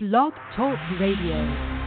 Blog Talk Radio.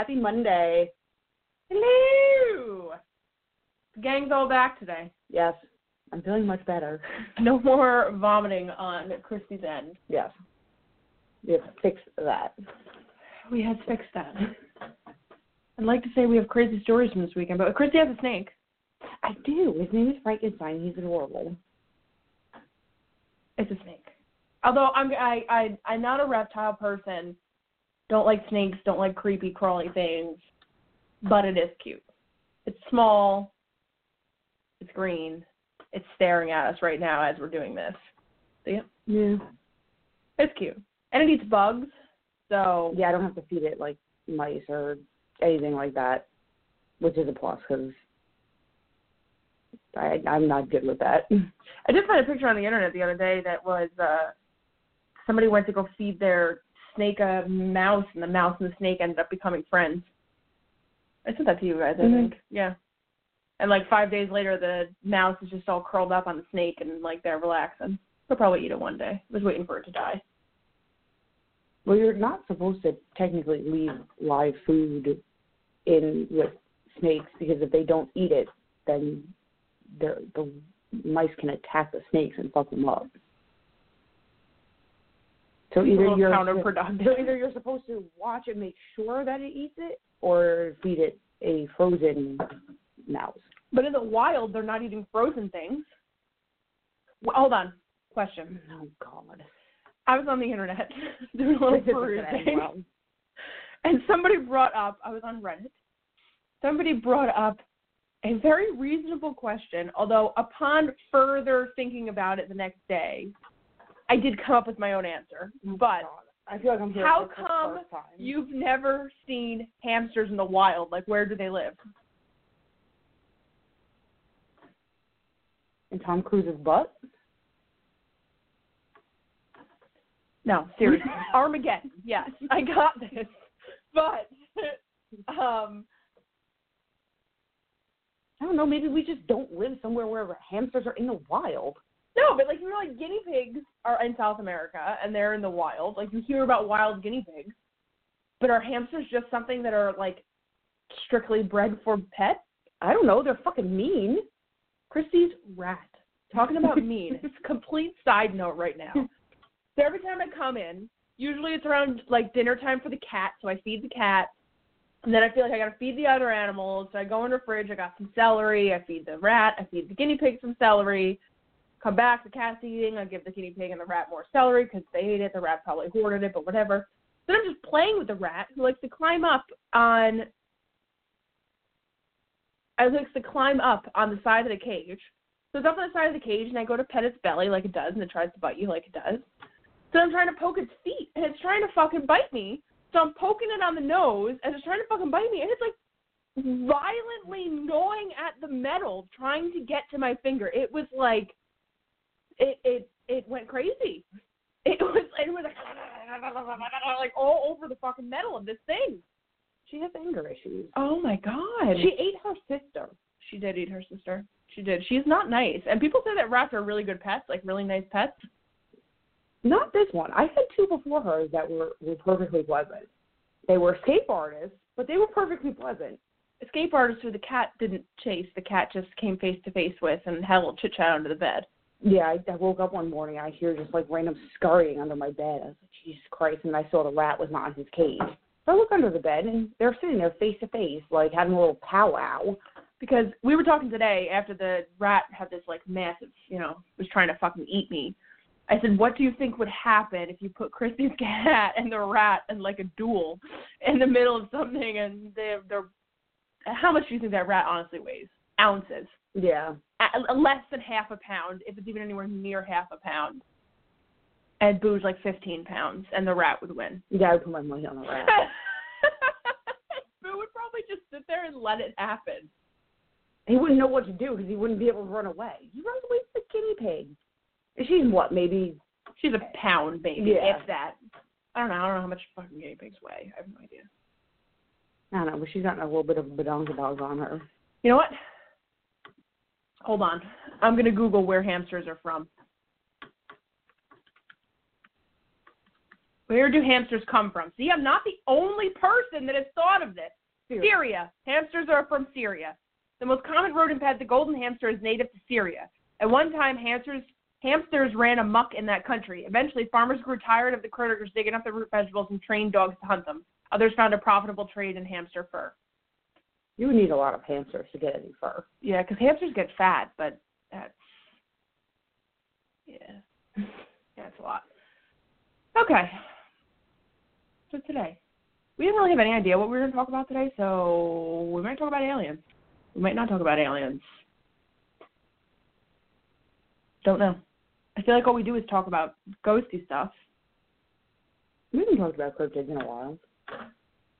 Happy Monday. Hello. The gang's all back today. Yes, I'm feeling much better. No more vomiting on Christi's end. Yes. We have fixed that. We had fixed that. I'd like to say we have crazy stories from this weekend, but Christy has a snake. I do. His name is Frankenstein. He's adorable. It's a snake. Although I'm I I I'm not a reptile person. Don't like snakes. Don't like creepy crawly things. But it is cute. It's small. It's green. It's staring at us right now as we're doing this. See it? Yeah. It's cute. And it eats bugs. So Yeah, I don't have to feed it like mice or anything like that, which is a plus because I I'm not good with that. I did find a picture on the internet the other day that was uh somebody went to go feed their snake a mouse and the mouse and the snake ended up becoming friends. I sent that to you guys, I Mhm. think. Yeah. And like five days later the mouse is just all curled up on the snake and like they're relaxing. They'll probably eat it one day. I was waiting for it to die. Well, you're not supposed to technically leave live food in with snakes because if they don't eat it, then the the mice can attack the snakes and fuck them up. So either you're counterproductive. so either you're supposed to watch and make sure that it eats it, or feed it a frozen mouse. But in the wild they're not eating frozen things. Well, hold on. Question. Oh God! I was on the internet doing a little perusing. well. And somebody brought up, I was on Reddit, somebody brought up a very reasonable question, although upon further thinking about it the next day, I did come up with my own answer. But I feel like I'm here how come you've never seen hamsters in the wild? Like, where do they live? in Tom Cruise's butt? No, seriously. Armageddon. Yes, I got this. But, um, I don't know. Maybe we just don't live somewhere where hamsters are in the wild. No, but like you know, like guinea pigs are in South America and they're in the wild. Like you hear about wild guinea pigs, but are hamsters just something that are like strictly bred for pets? I don't know. They're fucking mean. Christi's rat. Talking about mean. It's a complete side note right now. So every time I come in, usually it's around like dinner time for the cat, so I feed the cat. And then I feel like I gotta feed the other animals. So I go in the fridge, I got some celery, I feed the rat, I feed the guinea pig some celery. Come back, the cat's eating, I give the guinea pig and the rat more celery because they ate it. The rat probably hoarded it, but whatever. Then I'm just playing with the rat who likes to climb up on I likes to climb up on the side of the cage. So it's up on the side of the cage, and I go to pet its belly like it does, and it tries to bite you like it does. So I'm trying to poke its feet, and it's trying to fucking bite me. So I'm poking it on the nose, and it's trying to fucking bite me, and it's like violently gnawing at the metal, trying to get to my finger. It was like, it it it went crazy. It was it was like, like all over the fucking metal of this thing. She has anger issues. Oh my god. She ate her sister. She did eat her sister. She did. She's not nice. And people say that rats are really good pets, like really nice pets. Not this one. I had two before her that were, were perfectly pleasant. They were escape artists, but they were perfectly pleasant. Escape artists who the cat didn't chase, the cat just came face to face with and little chit chat under the bed. Yeah, I, I woke up one morning. I hear just like random scurrying under my bed. I was like, Jesus Christ! And I saw the rat was not in his cage. So I look under the bed, and they're sitting there face to face, like having a little powwow. Because we were talking today after the rat had this like massive, you know, was trying to fucking eat me. I said, "What do you think would happen if you put Christi's cat and the rat in like a duel in the middle of something, and they're they're how much do you think that rat honestly weighs? Ounces. Yeah. A- less than half a pound, if it's even anywhere near half a pound. And Boo's like 15 pounds, and the rat would win. Yeah, I would put my money on the rat. Boo would probably just sit there and let it happen. he wouldn't know what to do because he wouldn't be able to run away. He runs away from the guinea pig. And she's what, maybe? She's a pound, maybe, Yeah. if that. I don't know. I don't know how much fucking guinea pigs weigh. I have no idea. I don't know, but she's got a little bit of a badonka on her. You know what? Hold on. I'm going to Google where hamsters are from. Where do hamsters come from? See, I'm not the only person that has thought of this. Syria. Hamsters are from Syria. The most common rodent pet, the golden hamster, is native to Syria. At one time, hamsters hamsters ran amok in that country. Eventually, farmers grew tired of the critters digging up the root vegetables and trained dogs to hunt them. Others found a profitable trade in hamster fur. You would need a lot of hamsters to get any fur. Yeah, because hamsters get fat, but that's yeah, yeah, it's a lot. Okay, so today we didn't really have any idea what we were going to talk about today, so we might talk about aliens. We might not talk about aliens. Don't know. I feel like all we do is talk about ghosty stuff. We haven't talked about cryptids in a while.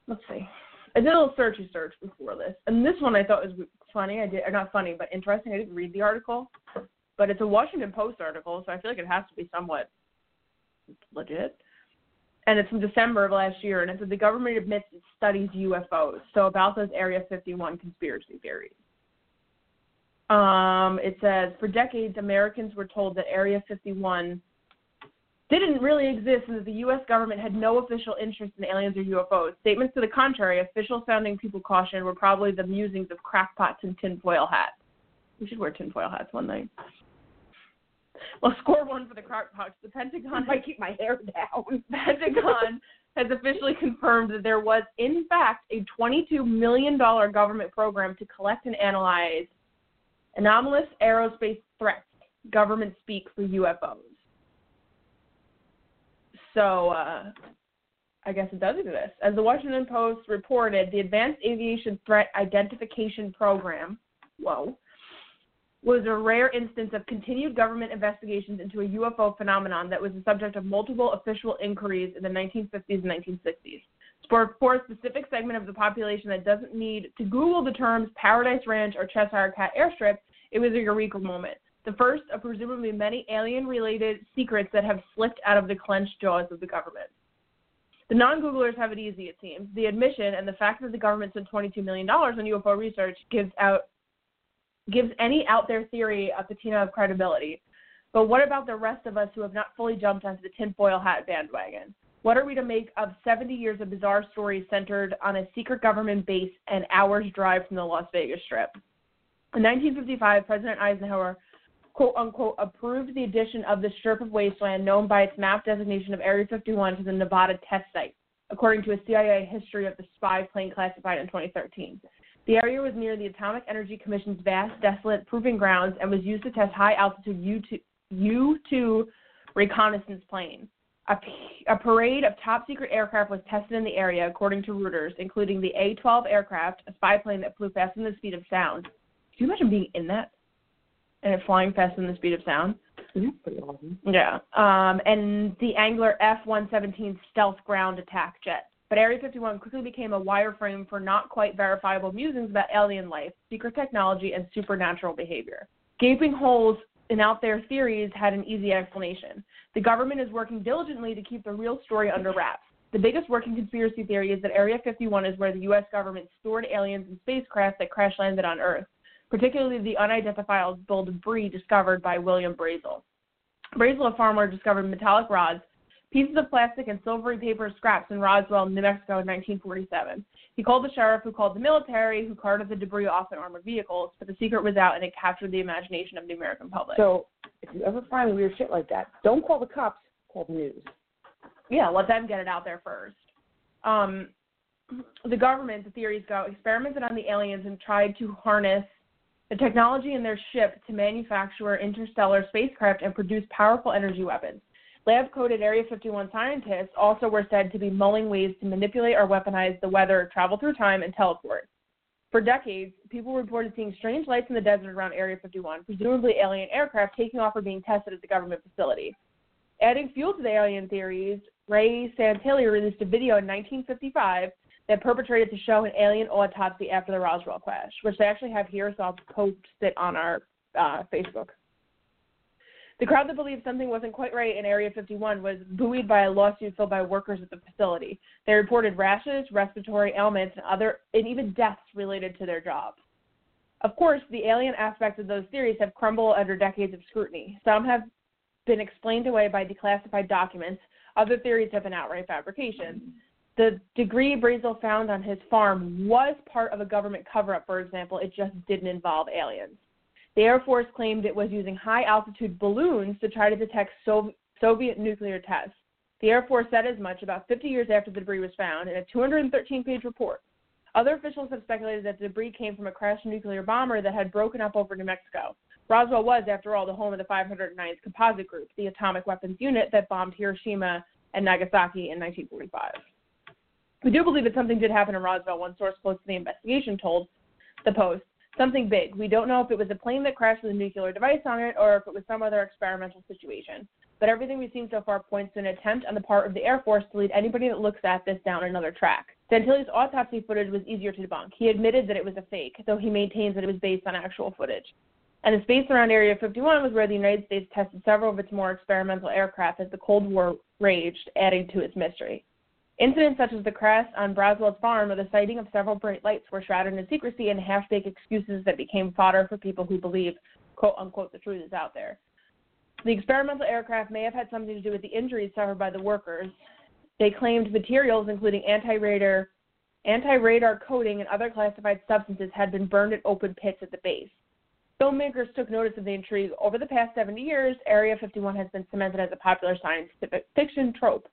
Let's see. I did a little searchy search before this, and this one I thought was funny. I did, or not funny, but interesting. I didn't read the article, but it's a Washington Post article, so I feel like it has to be somewhat legit. And it's from December of last year, and it said the government admits it studies UFOs. So about those Area 51 conspiracy theories. Um, it says for decades Americans were told that Area 51 didn't really exist and that the U.S. government had no official interest in aliens or UFOs. Statements to the contrary, official sounding people cautioned, were probably the musings of crackpots and tinfoil hats. We should wear tinfoil hats one night. Well, score one for the crackpots. The Pentagon I might keep my hair down. Pentagon has officially confirmed that there was, in fact, a $22 million government program to collect and analyze anomalous aerospace threats, government speak for UFOs. So, uh, I guess it does exist. As the Washington Post reported, the Advanced Aviation Threat Identification Program, whoa, was a rare instance of continued government investigations into a UFO phenomenon that was the subject of multiple official inquiries in the 1950s and 1960s. For, for a specific segment of the population that doesn't need to Google the terms Paradise Ranch or Cheshire Cat Airstrip, it was a eureka moment. The first of presumably many alien related secrets that have slipped out of the clenched jaws of the government. The non Googlers have it easy, it seems. The admission and the fact that the government spent $22 million on UFO research gives out gives any out there theory a patina of credibility. But what about the rest of us who have not fully jumped onto the tinfoil hat bandwagon? What are we to make of 70 years of bizarre stories centered on a secret government base an hour's drive from the Las Vegas Strip? In 1955, President Eisenhower, quote unquote, approved the addition of the strip of wasteland known by its map designation of Area 51 to the Nevada test site, according to a CIA history of the spy plane classified in 2013. The area was near the Atomic Energy Commission's vast, desolate proving grounds and was used to test high altitude U 2, U-2 reconnaissance planes. A parade of top secret aircraft was tested in the area, according to Reuters, including the A 12 aircraft, a spy plane that flew faster than the speed of sound. Can you imagine being in that? And it flying faster than the speed of sound? Yeah, pretty awesome. Yeah. Um, and the Angler F 117 stealth ground attack jet. But Area 51 quickly became a wireframe for not quite verifiable musings about alien life, secret technology, and supernatural behavior. Gaping holes in out there theories had an easy explanation. The government is working diligently to keep the real story under wraps. The biggest working conspiracy theory is that Area 51 is where the U.S. government stored aliens and spacecraft that crash landed on Earth. Particularly the unidentifiable debris discovered by William Brazel. Brazel, a farmer, discovered metallic rods, pieces of plastic, and silvery paper scraps in Roswell, New Mexico in 1947. He called the sheriff, who called the military, who carted the debris off in armored vehicles, but the secret was out and it captured the imagination of the American public. So if you ever find weird shit like that, don't call the cops, call the news. yeah, let them get it out there first. Um, the government, the theories go, experimented on the aliens and tried to harness the technology in their ship to manufacture interstellar spacecraft and produce powerful energy weapons. Lab coated Area 51 scientists also were said to be mulling ways to manipulate or weaponize the weather, travel through time, and teleport. For decades, people reported seeing strange lights in the desert around Area 51, presumably alien aircraft taking off or being tested at the government facility. Adding fuel to the alien theories, Ray Santilli released a video in 1955 that perpetrated to show an alien autopsy after the Roswell crash, which they actually have here, so I'll post it on our uh, Facebook. The crowd that believed something wasn't quite right in Area 51 was buoyed by a lawsuit filed by workers at the facility. They reported rashes, respiratory ailments, and other and even deaths related to their jobs. Of course, the alien aspects of those theories have crumbled under decades of scrutiny. Some have been explained away by declassified documents. Other theories have been outright fabrications. The degree Brazel found on his farm was part of a government cover up, for example. It just didn't involve aliens. The Air Force claimed it was using high altitude balloons to try to detect Sov- Soviet nuclear tests. The Air Force said as much about 50 years after the debris was found in a 213 page report. Other officials have speculated that the debris came from a crashed nuclear bomber that had broken up over New Mexico. Roswell was, after all, the home of the 509th Composite Group, the atomic weapons unit that bombed Hiroshima and Nagasaki in 1945. We do believe that something did happen in Roswell, one source close to the investigation told the Post. Something big. We don't know if it was a plane that crashed with a nuclear device on it or if it was some other experimental situation. But everything we've seen so far points to an attempt on the part of the Air Force to lead anybody that looks at this down another track. Santilli's autopsy footage was easier to debunk. He admitted that it was a fake, though he maintains that it was based on actual footage. And the space around Area 51 was where the United States tested several of its more experimental aircraft as the Cold War raged, adding to its mystery. Incidents such as the crash on Brazel's farm or the sighting of several bright lights were shrouded in secrecy and half-baked excuses that became fodder for people who believe, quote unquote, the truth is out there. The experimental aircraft may have had something to do with the injuries suffered by the workers. They claimed materials, including anti-radar, anti-radar coating and other classified substances, had been burned at open pits at the base. Filmmakers took notice of the intrigue. Over the past 70 years, Area 51 has been cemented as a popular science fiction trope.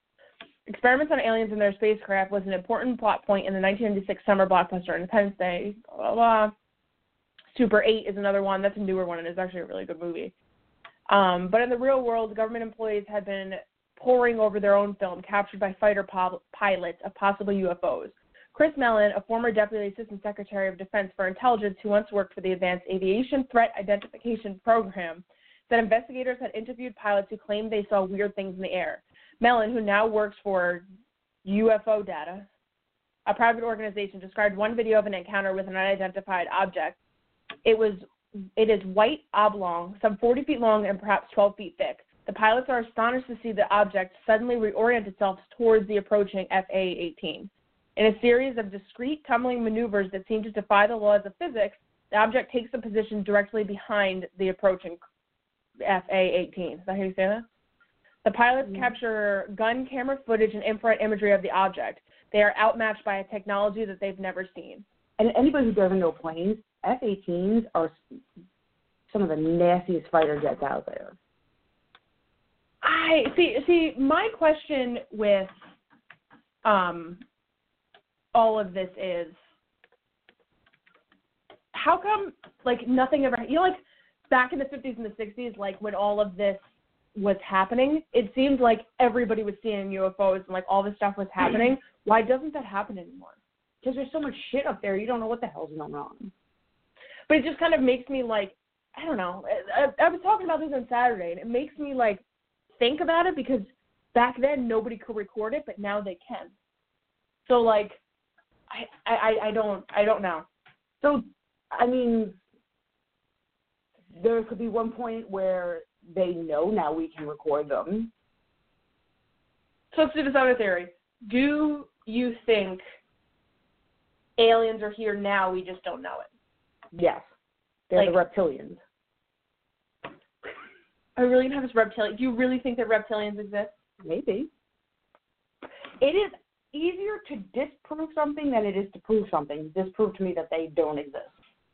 Experiments on aliens and their spacecraft was an important plot point in the 1996 summer blockbuster Independence Day. Blah, blah, blah. Super 8 is another one. That's a newer one, and it's actually a really good movie. Um, but in the real world, government employees had been poring over their own film captured by fighter po- pilots of possible UFOs. Chris Mellon, a former Deputy Assistant Secretary of Defense for Intelligence who once worked for the Advanced Aviation Threat Identification Program, said investigators had interviewed pilots who claimed they saw weird things in the air. Mellon, who now works for UFO Data, a private organization, described one video of an encounter with an unidentified object. It was it is white oblong, some 40 feet long and perhaps 12 feet thick. The pilots are astonished to see the object suddenly reorient itself towards the approaching FA-18. In a series of discrete tumbling maneuvers that seem to defy the laws of physics, the object takes a position directly behind the approaching FA-18. Is that how you say that? The pilots mm-hmm. capture gun camera footage and infrared imagery of the object. They are outmatched by a technology that they've never seen. And anybody who doesn't know planes, F-18s are some of the nastiest fighter jets out there. I see. See, my question with um, all of this is, how come like nothing ever? You know, like back in the 50s and the 60s, like when all of this was happening, it seemed like everybody was seeing UFOs and like all this stuff was happening. Why doesn't that happen anymore? Because there's so much shit up there, you don't know what the hell's going on. But it just kind of makes me like, I don't know. I, I was talking about this on Saturday, and it makes me like think about it because back then nobody could record it, but now they can. So like, I I I don't I don't know. So I mean, there could be one point where they know now we can record them. So let's do this other theory. Do you think aliens are here now? We just don't know it. Yes. They're the Like- reptilians. I really have this reptilian. Do you really think that reptilians exist? Maybe. It is easier to disprove something than it is to prove something. Disprove to me that they don't exist,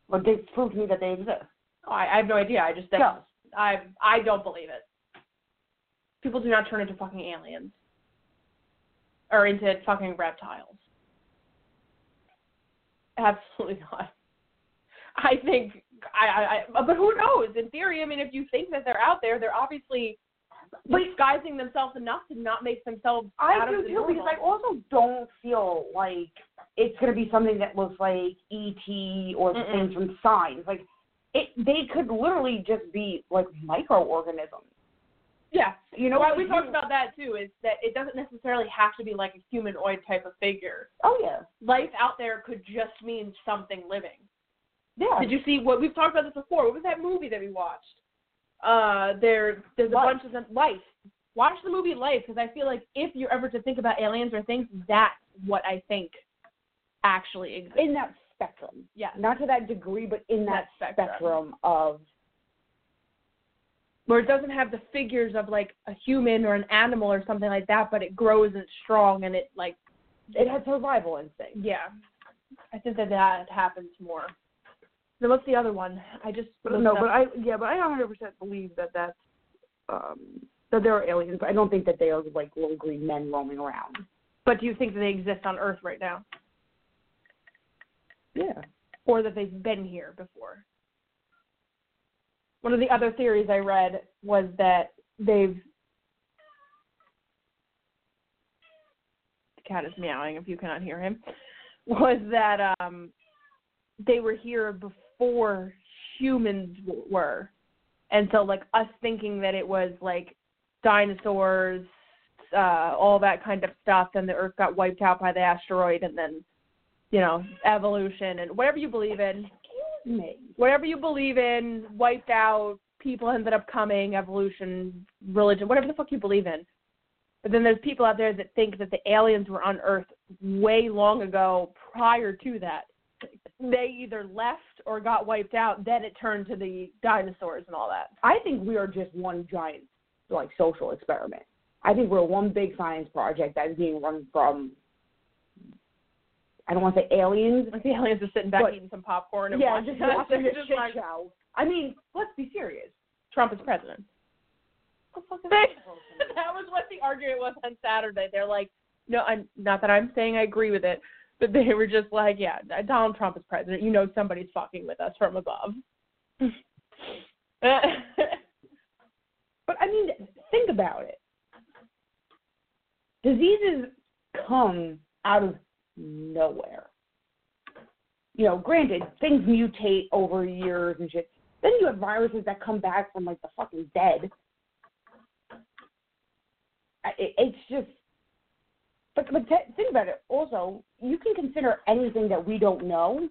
or disprove to me that they exist. Oh, I, I have no idea. I just that's, Go. I I don't believe it. People do not turn into fucking aliens or into fucking reptiles. Absolutely not. I think I, I, I but who knows? In theory, I mean, if you think that they're out there, they're obviously disguising themselves enough to not make themselves I out do of the too normal. because I also don't feel like it's gonna be something that looks like ET or the things from Signs. Like it, they could literally just be like microorganisms. yeah, You know, Well, we talked about that too. Is that it doesn't necessarily have to be like a humanoid type of figure. Oh yeah, Life out there could just mean something living. yeah. Did you see what we've talked about this before? What was that movie that we watched? Uh, there, there's a Life. bunch of them. Life. Watch the movie Life because I feel like if you're ever to think about aliens or things, that's what I think actually exists. in that spectrum. Yeah. Not to that degree, but in that, That spectrum. spectrum of Where it doesn't have the figures of like a human or an animal or something like that, but it grows and it's strong and it like it has survival instinct. yeah. I think that that happens more. Then what's the other one? I just But, no, up- but I yeah, but I 100 percent believe that that's um that there are aliens. But I don't think that they are like little green men roaming around. but do you think that they exist on Earth right now? Yeah. or that they've been here before. One of the other theories I read was that they've. The cat is meowing if you cannot hear him. Was that um, they were here before humans were. And so, like, us thinking that it was like dinosaurs, uh, all that kind of stuff, and the Earth got wiped out by the asteroid, and then you know, evolution and whatever you believe in, Me. whatever you believe in, wiped out, people ended up coming, evolution, religion, whatever the fuck you believe in. But then there's people out there that think that the aliens were on Earth way long ago prior to that. They either left or got wiped out, then it turned to the dinosaurs and all that. I think we are just one giant like social experiment. I think we're one big science project that is being run from I don't want to say aliens. Like the aliens are sitting back But- eating some popcorn and Yeah, watching just us. just shit like, show. I mean, let's be serious. Trump is president. What the fuck is that? that was what the argument was on Saturday. They're like, no, I'm not that I'm saying I agree with it, but they were just like, yeah, Donald Trump is president. You know somebody's fucking with us from above. But I mean, think about it. Diseases come out of nowhere. You know, granted, things mutate over years and shit. Then you have viruses that come back from like the fucking dead. It, it's just. But, but te- think about it. Also, you can consider anything that we don't know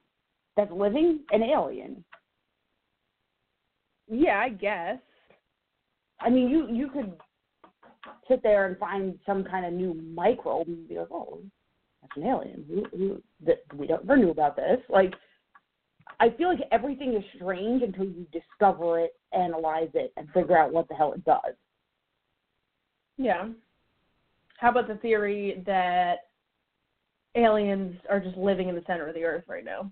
that's living an alien. yeah, I guess. I mean, you you could sit there and find some kind of new microbe and be like, oh, an alien. Who, who, that we don't never knew about this. Like, I feel like everything is strange until you discover it, analyze it, and figure out what the hell it does. Yeah. How about the theory that aliens are just living in the center of the earth right now?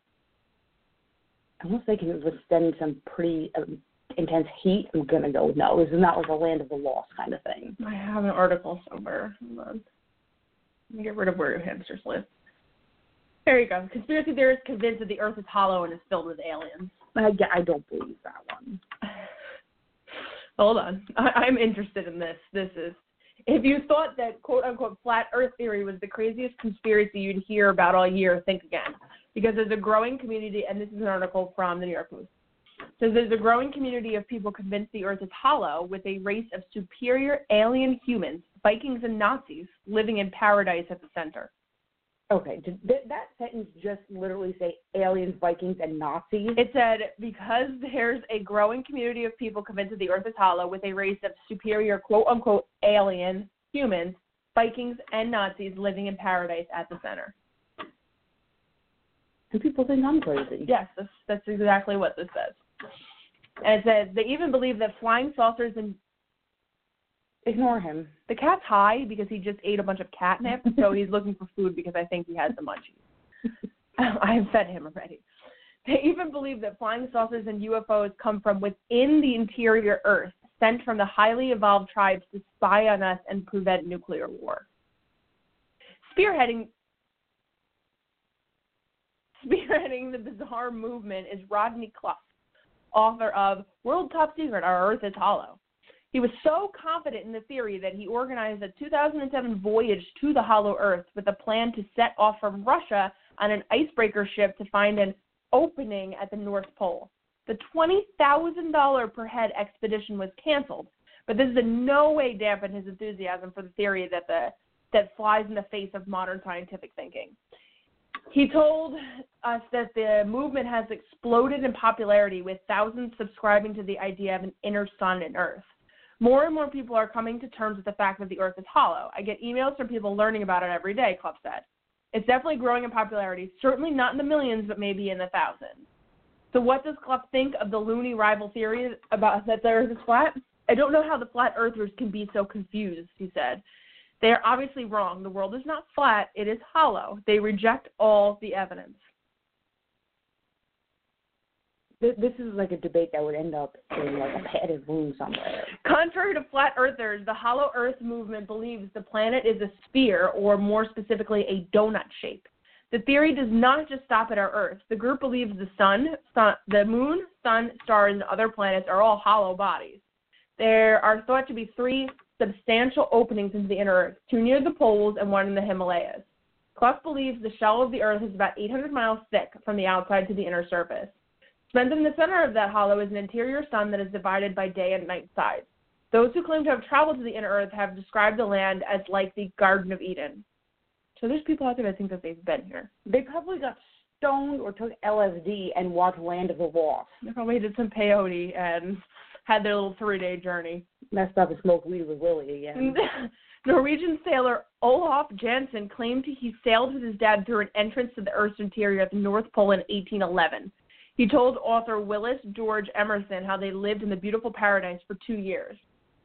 Unless they can withstand some pretty um, intense heat, I'm gonna go with no. This is not like a land of the lost kind of thing. I have an article somewhere. Hold on. Let me get rid of where your hamsters live. There you go. Conspiracy theorists convinced that the earth is hollow and is filled with aliens. I, yeah, I don't believe that one. Hold on. I, I'm interested in this. This is. If you thought that quote unquote flat earth theory was the craziest conspiracy you'd hear about all year, think again. Because there's a growing community, and this is an article from the New York Post. Says there's a growing community of people convinced the earth is hollow with a race of superior alien humans, Vikings and Nazis, living in paradise at the center. Okay, did th- that sentence just literally say aliens, Vikings, and Nazis? It said, because there's a growing community of people convinced that the earth is hollow with a race of superior, quote unquote, alien humans, Vikings, and Nazis living in paradise at the center. And people think I'm crazy. Yes, that's, that's exactly what this says. And it says they even believe that flying saucers and Ignore him. the cat's high because he just ate a bunch of catnip, so he's looking for food because I think he has the munchies. I have fed him already. They even believe that flying saucers and UFOs come from within the interior Earth, sent from the highly evolved tribes to spy on us and prevent nuclear war. Spearheading spearheading the bizarre movement is Rodney Clough, author of World Top Secret: Our Earth is Hollow. He was so confident in the theory that he organized a 2007 voyage to the Hollow Earth with a plan to set off from Russia on an icebreaker ship to find an opening at the North Pole. The $20,000 per head expedition was canceled, but this is in no way dampened his enthusiasm for the theory that the that flies in the face of modern scientific thinking. He told us that the movement has exploded in popularity with thousands subscribing to the idea of an inner sun and earth. More and more people are coming to terms with the fact that the earth is hollow. I get emails from people learning about it every day, Clough said. It's definitely growing in popularity, certainly not in the millions, but maybe in the thousands. So what does Clough think of the loony rival theory about that the earth is flat? I don't know how the flat earthers can be so confused, he said. They are obviously wrong. The world is not flat, it is hollow. They reject all the evidence. Th- This is like a debate that would end up in like a padded room somewhere. Contrary to flat earthers, the hollow earth movement believes the planet is a sphere, or more specifically, a donut shape. The theory does not just stop at our Earth. The group believes the sun, sun, the moon, sun, stars, and other planets are all hollow bodies. There are thought to be three substantial openings into the inner Earth, two near the poles and one in the Himalayas. Clough believes the shell of the Earth is about 800 miles thick from the outside to the inner surface. Spent in the center of that hollow is an interior sun that is divided by day and night sides. Those who claim to have traveled to the inner Earth have described the land as like the Garden of Eden. So there's people out there that think that they've been here. They probably got stoned or took LSD and watched Land of the Lost. They probably did some peyote and had their little three day journey. Messed up and smoked weed with Willie again. Norwegian sailor Olaf Jansen claimed he sailed with his dad through an entrance to the Earth's interior at the North Pole in 1811. He told author Willis George Emerson how they lived in the beautiful paradise for two years.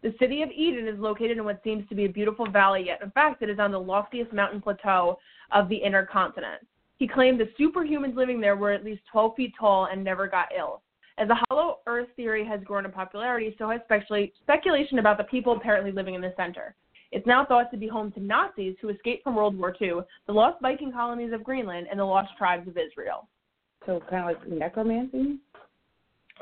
The city of Eden is located in what seems to be a beautiful valley, yet in fact it is on the loftiest mountain plateau of the inner continent. He claimed the superhumans living there were at least 12 feet tall and never got ill. As the hollow earth theory has grown in popularity, so has specula- speculation about the people apparently living in the center. It's now thought to be home to Nazis who escaped from World War II, the lost Viking colonies of Greenland, and the lost tribes of Israel. So kind of like necromancy.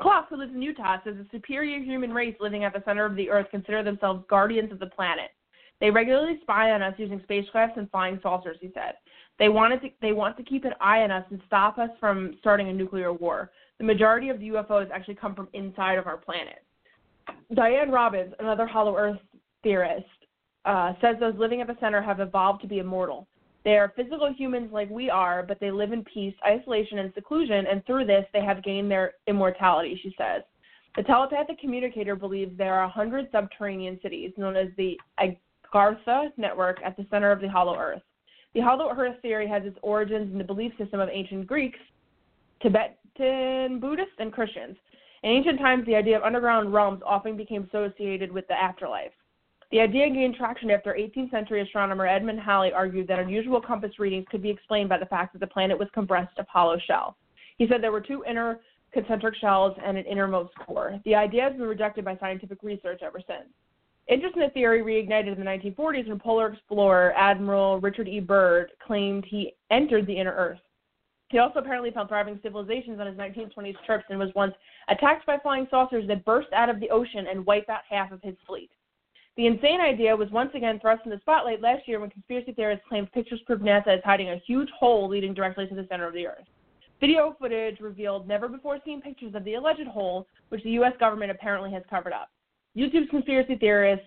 Clough, who lives in Utah, says the superior human race living at the center of the earth consider themselves guardians of the planet. They regularly spy on us using spacecrafts and flying saucers, he said. They wanted to they want to keep an eye on us and stop us from starting a nuclear war. The majority of the UFOs actually come from inside of our planet. Diane Robbins, another Hollow Earth theorist, uh, says those living at the center have evolved to be immortal. They are physical humans like we are, but they live in peace, isolation, and seclusion, and through this they have gained their immortality, she says. The telepathic communicator believes there are 100 subterranean cities known as the Agartha network at the center of the Hollow Earth. The Hollow Earth theory has its origins in the belief system of ancient Greeks, Tibetan Buddhists, and Christians. In ancient times, the idea of underground realms often became associated with the afterlife. The idea gained traction after 18th century astronomer Edmund Halley argued that unusual compass readings could be explained by the fact that the planet was compressed of hollow shell. He said there were two inner concentric shells and an innermost core. The idea has been rejected by scientific research ever since. Interest in the theory reignited in the 1940s when polar explorer Admiral Richard E. Byrd claimed he entered the inner Earth. He also apparently found thriving civilizations on his 1920s trips and was once attacked by flying saucers that burst out of the ocean and wiped out half of his fleet. The insane idea was once again thrust in the spotlight last year when conspiracy theorists claimed pictures proved NASA is hiding a huge hole leading directly to the center of the Earth. Video footage revealed never before seen pictures of the alleged hole, which the U.S. government apparently has covered up. YouTube's conspiracy theorist,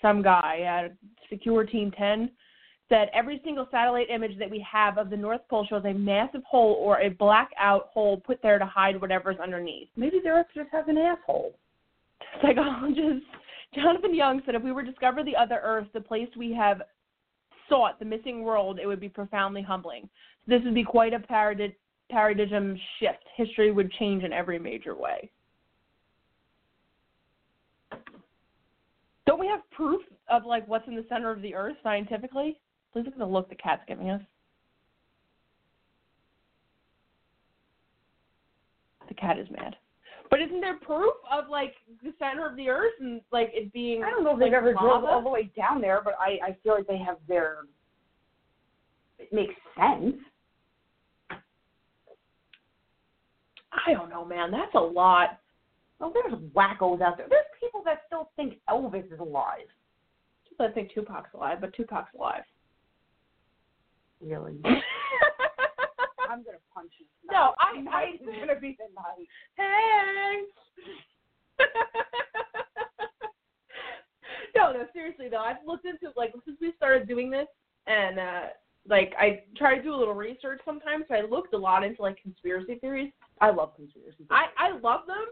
some guy at Secure Team 10, said every single satellite image that we have of the North Pole shows a massive hole or a blackout hole put there to hide whatever's underneath. Maybe the Earth just has an asshole. Psychologist Jonathan Young said if we were to discover the other Earth, the place we have sought, the missing world, it would be profoundly humbling. This would be quite a parad- paradigm shift. History would change in every major way. Don't we have proof of like what's in the center of the earth scientifically? Please look at the look the cat's giving us. The cat is mad. But isn't there proof of like the center of the earth and like it being I don't know if like, they've ever lava? all the way down there, but I I feel like they have their. It makes sense. I don't know, man. That's a lot. Well, there's wackos out there. There's people that still think Elvis is alive. I think Tupac's alive, but Tupac's alive. Really? I'm gonna punch you. No, I- Tonight I- is gonna be the night. Hey. no, no, seriously though, I've looked into like since we started doing this, and uh like I try to do a little research sometimes. So I looked a lot into like conspiracy theories. I love conspiracy. I I love them,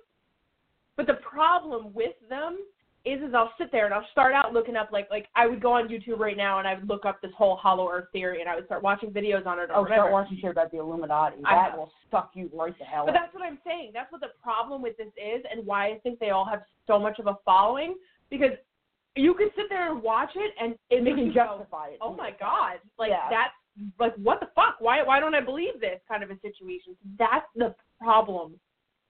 but the problem with them is is I'll sit there and I'll start out looking up like like I would go on YouTube right now and I would look up this whole Hollow Earth theory and I would start watching videos on it. Or oh, whatever. start watching shit about the Illuminati. That will suck you right the hell. But that's what I'm saying. That's what the problem with this is, and why I think they all have so much of a following. Because you can sit there and watch it, and it makes you go, justify it. "Oh my god!" Like Yeah. that's like what the fuck? Why why don't I believe this kind of a situation? That's the problem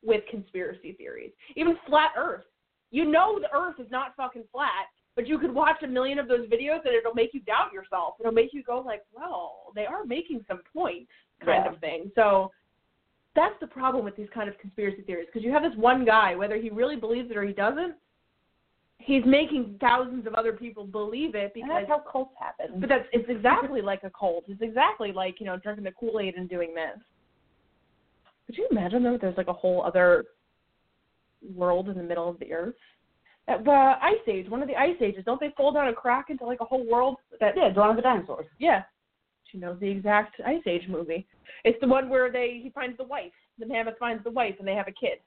with conspiracy theories. Even flat Earth. You know the Earth is not fucking flat, but you could watch a million of those videos, and it'll make you doubt yourself. It'll make you go like, "Well, they are making some points," kind Yeah. of thing. So that's the problem with these kind of conspiracy theories because you have this one guy, whether he really believes it or he doesn't, he's making thousands of other people believe it And because. that's how cults happen. but that's it's exactly like a cult. It's exactly like you know drinking the Kool Aid and doing this. Could you imagine though? There's like a whole other world in the middle of the earth. The Ice Age, one of the Ice Ages, don't they fall down a crack into like a whole world that yeah, Dawn of the Dinosaurs. yeah. She knows the exact Ice Age movie. It's the one where they he finds the wife. The mammoth finds the wife and they have a kid.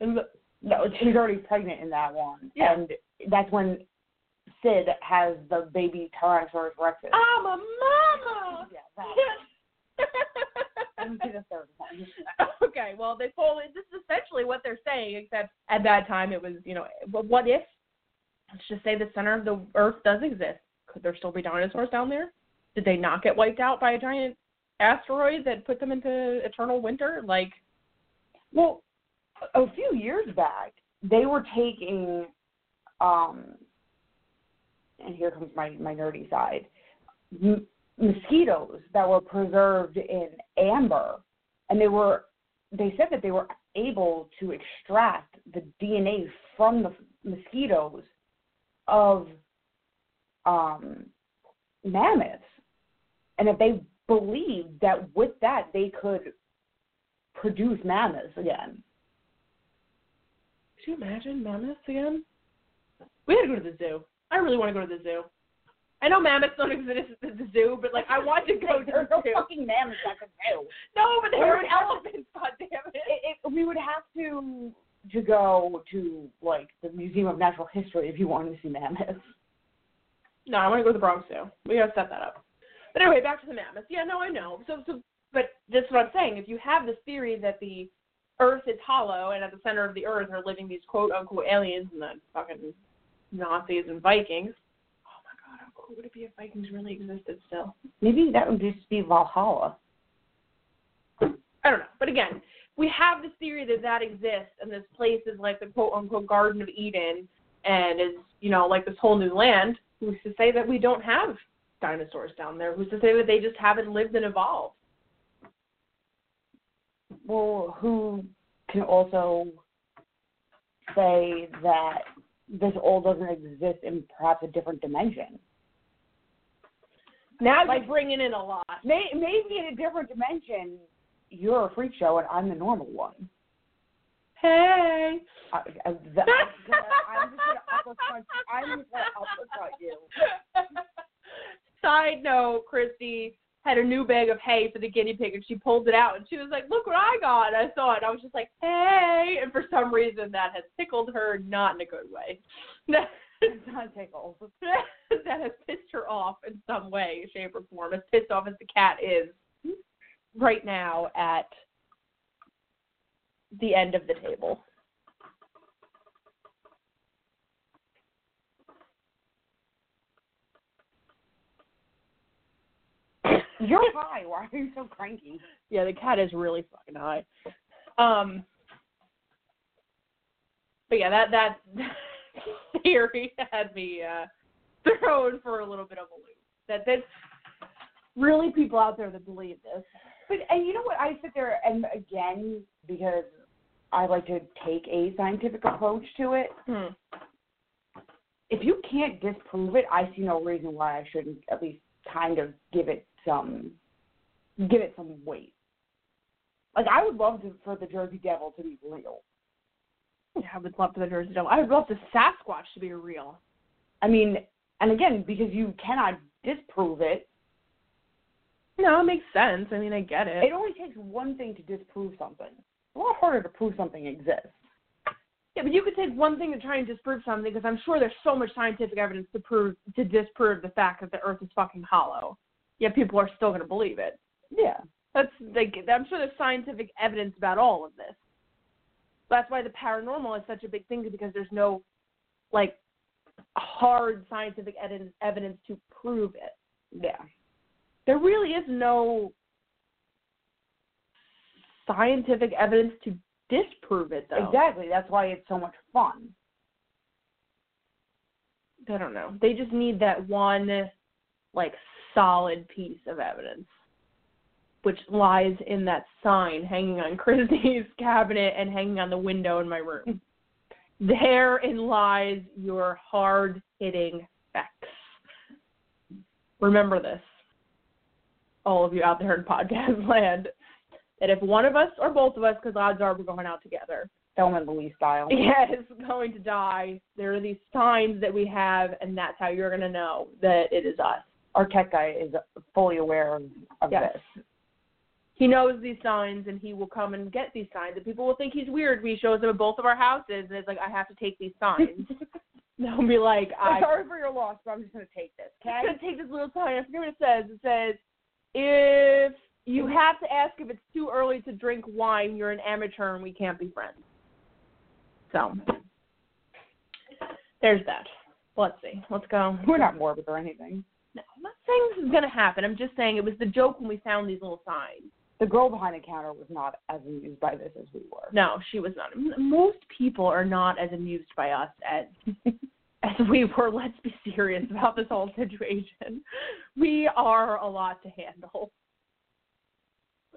And the, No, she's already pregnant in that one. Yeah. And that's when Sid has the baby Tyrannosaurus Rex. I'm a mama. Yeah, that Yeah. one. see the third one. okay, well they fall. This is essentially what they're saying, except at that time it was you know what if? Let's just say the center of the Earth does exist. Could there still be dinosaurs down there? Did they not get wiped out by a giant asteroid that put them into eternal winter? Like, Well, a few years back, they were taking, um, and here comes my, my nerdy side, mosquitoes that were preserved in amber, and they were, they said that they were able to extract the DNA from the mosquitoes of um, mammoths, and that they believed that with that they could produce mammoths again. could you imagine mammoths again? We had to go to the zoo. I really want to go to the zoo. I know mammoths don't exist at the zoo, but like I want to go to There's the no zoo. fucking mammoths at the zoo. No, but they Where were would have- elephants. God damn it. It, it, we would have to to go to like the Museum of Natural History if you wanted to see mammoths. No, I want to go to the Bronx Zoo. We gotta set that up. But anyway, back to the mammoths. Yeah, no, I know. So, so, but that's what I'm saying. If you have this theory that the Earth is hollow and at the center of the Earth are living these quote unquote aliens and the fucking Nazis and Vikings. Oh my God, how cool would it be if Vikings really existed still? Maybe that would just be Valhalla. I don't know. But again, we have this theory that that exists and this place is like the quote unquote Garden of Eden and is, you know, like this whole new land. Who's to say that we don't have dinosaurs down there? Who's to say that they just haven't lived and evolved? Well, who can also say that this all doesn't exist in perhaps a different dimension? Now Like- you're bringing in a lot. May, maybe in a different dimension, you're a freak show and I'm the normal one. Hey. I, I, the, I'm just gonna uppercut. I'm just gonna uppercut you. Side note, Christi had a new bag of hay for the guinea pig and she pulled it out and she was like, Look what I got. I saw it. I was just like, Hey and for some reason that has tickled her not in a good way. It's not tickle. that has pissed her off in some way, shape, or form. As pissed off as the cat is. right now at the end of the table. You're high. Why are you so cranky? Yeah, the cat is really fucking high. Um, but yeah, that that theory had me uh, thrown for a little bit of a loop. That there's really people out there that believe this. But and you know what? I sit there and again because I like to take a scientific approach to it. Hmm. If you can't disprove it, I see no reason why I shouldn't at least kind of give it some give it some weight. Like I would love to, for the Jersey Devil to be real. Yeah, I would love for the Jersey Devil. I would love the Sasquatch to be real. I mean, and again, because you cannot disprove it, No, it makes sense. I mean, I get it. it only takes one thing to disprove something. It's a lot harder to prove something exists. Yeah, but you could take one thing to try and disprove something because I'm sure there's so much scientific evidence to prove to disprove the fact that the Earth is fucking hollow. Yet people are still going to believe it. Yeah. That's like I'm sure there's scientific evidence about all of this. That's why the paranormal is such a big thing because there's no like hard scientific evidence evidence to prove it. Yeah. There really is no scientific evidence to disprove it though. Exactly. That's why it's so much fun. I don't know. They just need that one like solid piece of evidence. Which lies in that sign hanging on Christi's cabinet and hanging on the window in my room. Therein lies your hard hitting facts. Remember this, all of you out there in podcast land, that if one of us or both of us, because odds are we're going out together, Thelma and Louise style. yeah, is going to die, there are these signs that we have, and that's how you're going to know that it is us. Our tech guy is fully aware of, of Yes. this. He knows these signs, and he will come and get these signs, and people will think he's weird. when He shows them at both of our houses, and it's like, I have to take these signs. They'll be like, I'm sorry for your loss, but I'm just gonna take this. okay? I'm gonna take this little sign. I forget what it says. It says, if you have to ask if it's too early to drink wine, you're an amateur and we can't be friends. So there's that. Let's see. Let's go. We're not morbid or anything. No, I'm not saying this is gonna happen. I'm just saying it was the joke when we found these little signs. The girl behind the counter was not as amused by this as we were. No, she was not. Most people are not as amused by us as as we were. Let's be serious about this whole situation. We are a lot to handle.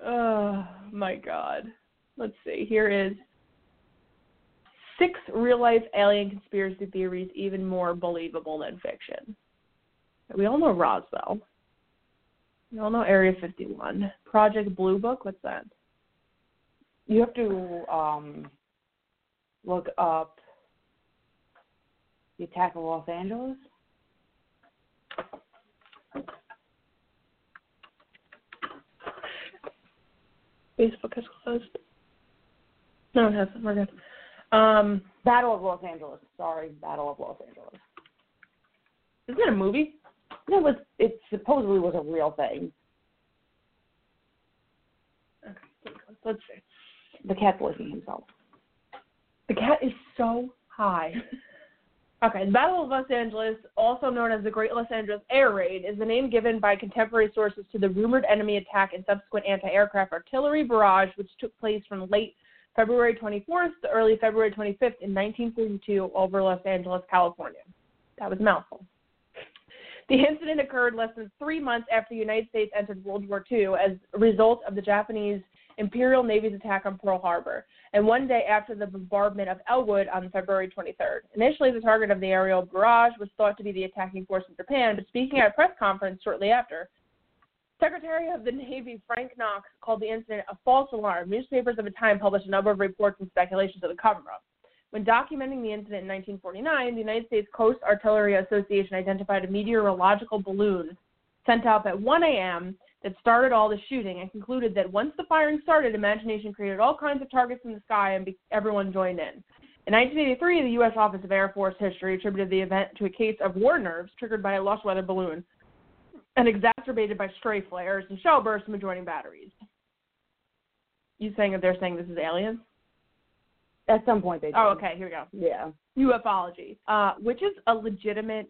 Oh my god. Let's see. Here is six real life alien conspiracy theories even more believable than fiction. We all know Roswell. We all know Area 51. Project Blue Book, what's that? You have to um look up the attack of Los Angeles. Facebook has closed. No, it hasn't. We're good. Um, Battle of Los Angeles. Sorry, Battle of Los Angeles. isn't it a movie? It was it supposedly was a real thing. Okay, let's see. The cat's licking himself. The cat is so high. Okay, the Battle of Los Angeles, also known as the Great Los Angeles Air Raid, is the name given by contemporary sources to the rumored enemy attack and subsequent anti-aircraft artillery barrage, which took place from late February 24th to early February 25th in 1942 over Los Angeles, California. That was a mouthful. The incident occurred less than three months after the United States entered World War II as a result of the Japanese Imperial Navy's attack on Pearl Harbor, and one day after the bombardment of Ellwood on February 23rd. Initially, the target of the aerial barrage was thought to be the attacking force of Japan, but speaking at a press conference shortly after, Secretary of the Navy Frank Knox called the incident a false alarm. Newspapers of the time published a number of reports and speculations of the cover up. When documenting the incident in 1949, the United States Coast Artillery Association identified a meteorological balloon sent up at 1 a.m. that started all the shooting and concluded that once the firing started, imagination created all kinds of targets in the sky and be- everyone joined in. In 1983, the U.S. Office of Air Force History attributed the event to a case of war nerves triggered by a lost weather balloon and exacerbated by stray flares and shell bursts from adjoining batteries. You saying that they're saying this is aliens? At some point they. Do Oh, okay. Here we go. Yeah. ufology, uh, which is a legitimate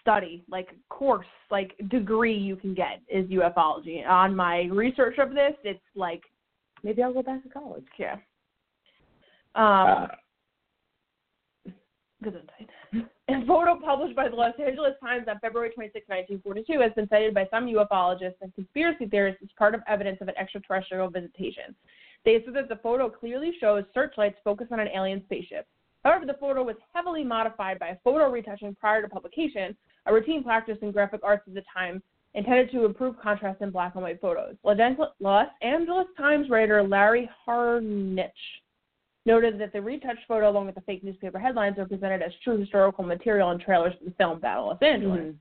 study, like course, like degree you can get is ufology. On my research of this, it's like Maybe I'll go back to college. yeah. Um, good insight. A photo published by the Los Angeles Times on February 26, 1942, has been cited by some ufologists and conspiracy theorists as part of evidence of an extraterrestrial visitation. They assert that the photo clearly shows searchlights focused on an alien spaceship. However, the photo was heavily modified by photo retouching prior to publication, a routine practice in graphic arts at the time, intended to improve contrast in black and white photos. Los Angeles Times writer Larry Harnisch noted that the retouched photo, along with the fake newspaper headlines, are presented as true historical material in trailers for the film Battle of Los Angeles. Mhm.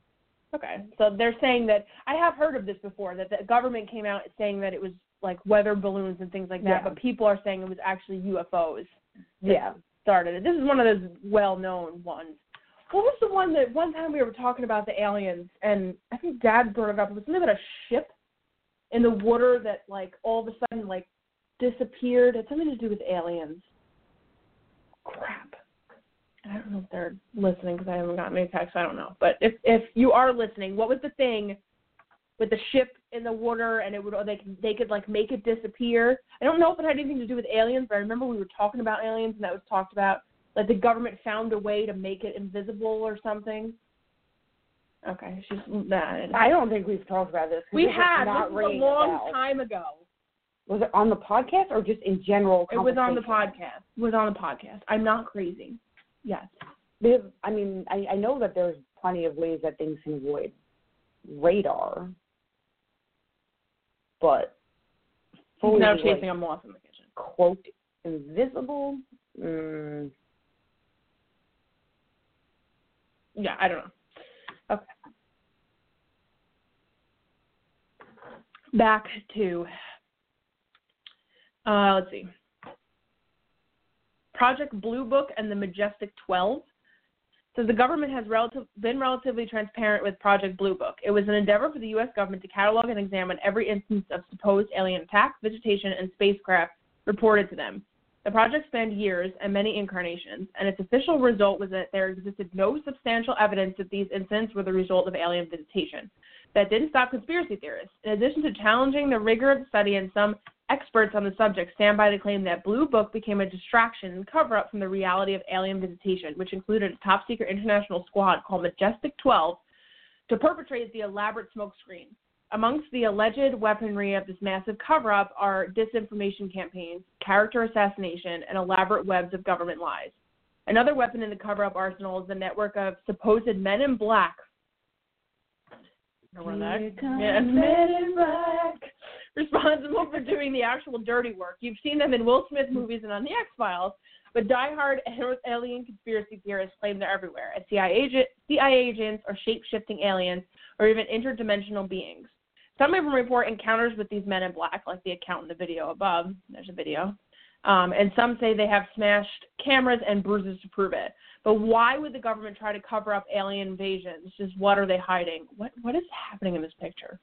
Okay, so they're saying that I have heard of this before that the government came out saying that it was like weather balloons and things like that, Yeah. but people are saying it was actually UFOs Yeah. started it. This is one of those well-known ones. What was the one that one time we were talking about the aliens and I think Dad brought it up. It was something about a ship in the water that like all of a sudden like disappeared. It had something to do with aliens. Crap. I don't know if they're listening because I haven't gotten any texts. I don't know. But if if you are listening, what was the thing with the ship in the water and it would they could they could like make it disappear? I don't know if it had anything to do with aliens, but I remember we were talking about aliens and that was talked about. Like the government found a way to make it invisible or something. Okay, she's nah, I don't think we've talked about this. we had this was a long bell. time ago. Was it on the podcast or just in general? It was on the podcast. It was on the podcast. I'm not crazy. Yes. Because I mean, I, I know that there's plenty of ways that things can avoid radar, but fully now like, chasing a moth in the kitchen. quote invisible. Mm, Yeah, I don't know. Okay. Back to uh let's see. Project Blue Book and the Majestic 12. So the government has relative, been relatively transparent with Project Blue Book. It was an endeavor for the U.S. government to catalog and examine every instance of supposed alien attack, vegetation, and spacecraft reported to them. The project spanned years and many incarnations, and its official result was that there existed no substantial evidence that these incidents were the result of alien visitation. That didn't stop conspiracy theorists. In addition to challenging the rigor of the study, and some experts on the subject stand by the claim that Blue Book became a distraction and cover up from the reality of alien visitation, which included a top secret international squad called Majestic 12 to perpetrate the elaborate smokescreen. Amongst the alleged weaponry of this massive cover up are disinformation campaigns, character assassination, and elaborate webs of government lies. Another weapon in the cover up arsenal is the network of supposed men in black. Remember that? Here comes Yeah, Men men in black. Responsible for doing the actual dirty work. You've seen them in Will Smith movies and on The X Files, but diehard alien conspiracy theorists claim they're everywhere as CIA, agent, CIA agents or shape shifting aliens or even interdimensional beings. Some even report encounters with these men in black, like the account in the video above. There's a video. Um, and some say they have smashed cameras and bruises to prove it. But why would the government try to cover up alien invasions? Just what are they hiding? What what is happening in this picture?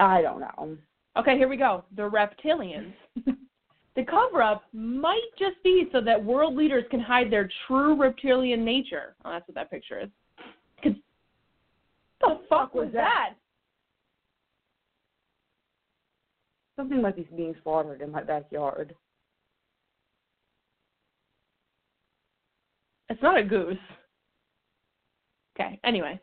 I don't know. Okay, here we go. The reptilians. the cover up might just be so that world leaders can hide their true reptilian nature. Oh, that's what that picture is. 'Cause the fuck was that? Something might be being slaughtered in my backyard. It's not a goose. Okay, anyway.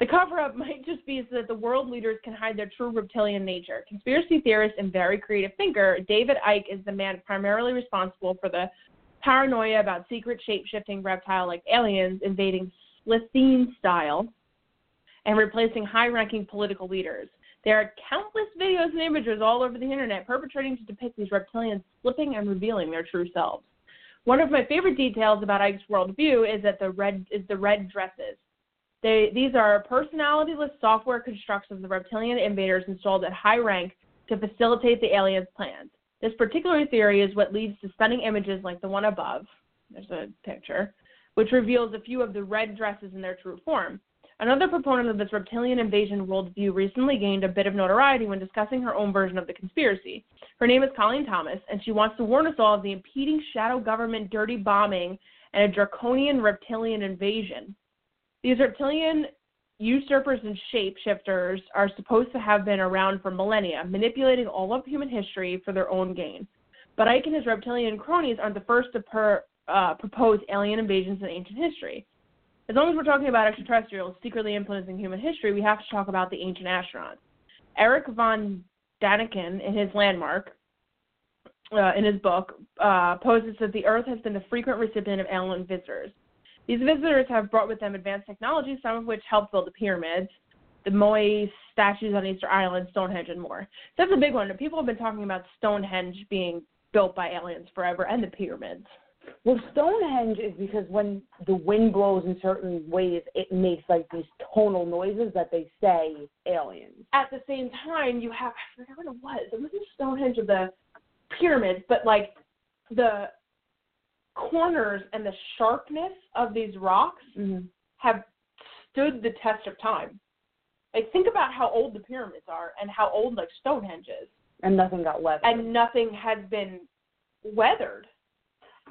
The cover up might just be so that the world leaders can hide their true reptilian nature. Conspiracy theorist and very creative thinker David Icke is the man primarily responsible for the paranoia about secret shape shifting reptile like aliens invading Slitheen style and replacing high ranking political leaders. There are countless videos and images all over the internet perpetrating to depict these reptilians slipping and revealing their true selves. One of my favorite details about Icke's worldview is that the red is the red dresses. They, these are personalityless software constructs of the reptilian invaders installed at high rank to facilitate the aliens' plans. This particular theory is what leads to stunning images like the one above. There's a picture, which reveals a few of the red dresses in their true form. Another proponent of this reptilian invasion worldview recently gained a bit of notoriety when discussing her own version of the conspiracy. Her name is Colleen Thomas, and she wants to warn us all of the impeding shadow government dirty bombing and a draconian reptilian invasion. These reptilian usurpers and shapeshifters are supposed to have been around for millennia, manipulating all of human history for their own gain. But Icke and his reptilian cronies aren't the first to per, uh, propose alien invasions in ancient history. As long as we're talking about extraterrestrials secretly influencing human history, we have to talk about the ancient astronauts. Erich von Däniken, in his Landmark, uh, in his book, uh, poses that the Earth has been the frequent recipient of alien visitors. These visitors have brought with them advanced technology, some of which helped build the pyramids, the Moai statues on Easter Island, Stonehenge, and more. So that's a big one. People have been talking about Stonehenge being built by aliens forever, and the pyramids. Well, Stonehenge is because when the wind blows in certain ways, it makes like these tonal noises that they say aliens. At the same time, you have I forgot what it was. It wasn't Stonehenge or the pyramids, but like the corners and the sharpness of these rocks Mm-hmm. have stood the test of time. Like think about how old the pyramids are and how old like Stonehenge is, And nothing got weathered. and nothing has been weathered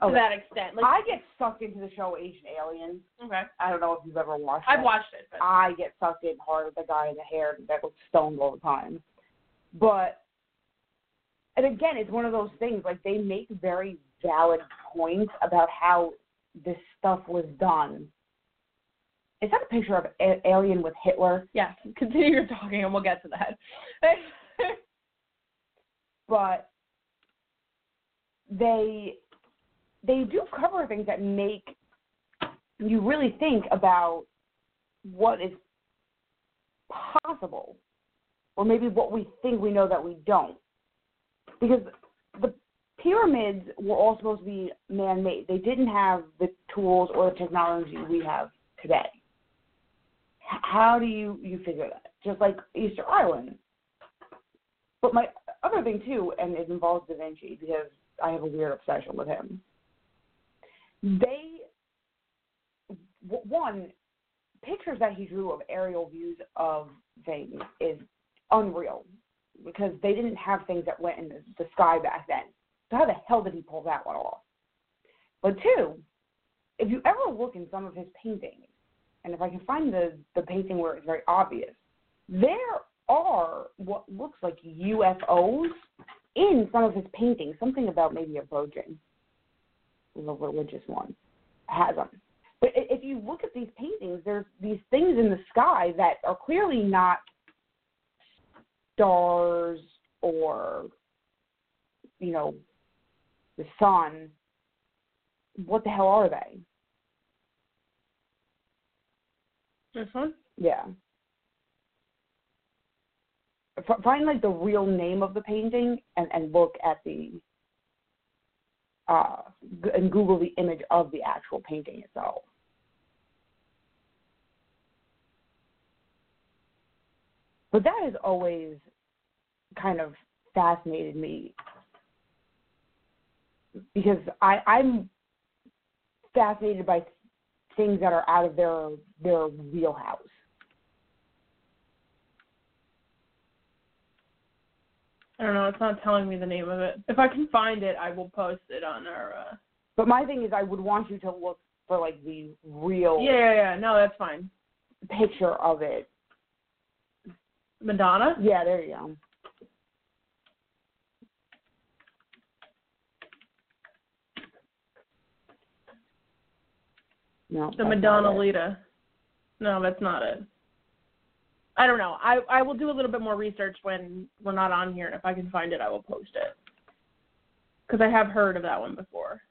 to Okay. that extent. Like I get sucked into the show Ancient Aliens. okay, I don't know if you've ever watched it. I've watched it, but I get sucked in hard with the guy in the hair that looks stoned all the time. But and again, it's one of those things like they make very valid points about how this stuff was done. Is that a picture of a- Alien with Hitler? yes, continue your talking and we'll get to that. But they they do cover things that make you really think about what is possible or maybe what we think we know that we don't. Because the pyramids were all supposed to be man-made. They didn't have the tools or the technology we have today. How do you you figure that? Just like easter island. But my other thing too and it involves da vinci because i have a weird obsession with him they one pictures that he drew of aerial views of things is unreal because they didn't have things that went in the, the sky back then. So how the hell did he pull that one off? But two, if you ever look in some of his paintings, and if I can find the the painting where it's very obvious, there are what looks like UFOs in some of his paintings. Something about maybe a virgin, the religious one, has them. But if you look at these paintings, there's these things in the sky that are clearly not stars or, you know, the sun. What the hell are they? this one? Yeah. F- find like the real name of the painting and and look at the uh and Google the image of the actual painting itself. But that has always kind of fascinated me because I I'm fascinated by things that are out of their their wheelhouse. I don't know. It's not telling me the name of it. If I can find it, I will post it on our. Uh... But my thing is, I would want you to look for like the real Yeah, yeah, yeah. No, that's fine. picture of it. Madonna. Yeah, there you go. No, The Madonna. Litta. No, that's not it. I don't know. I I will do a little bit more research when we're not on here, and if I can find it, I will post it. Because I have heard of that one before.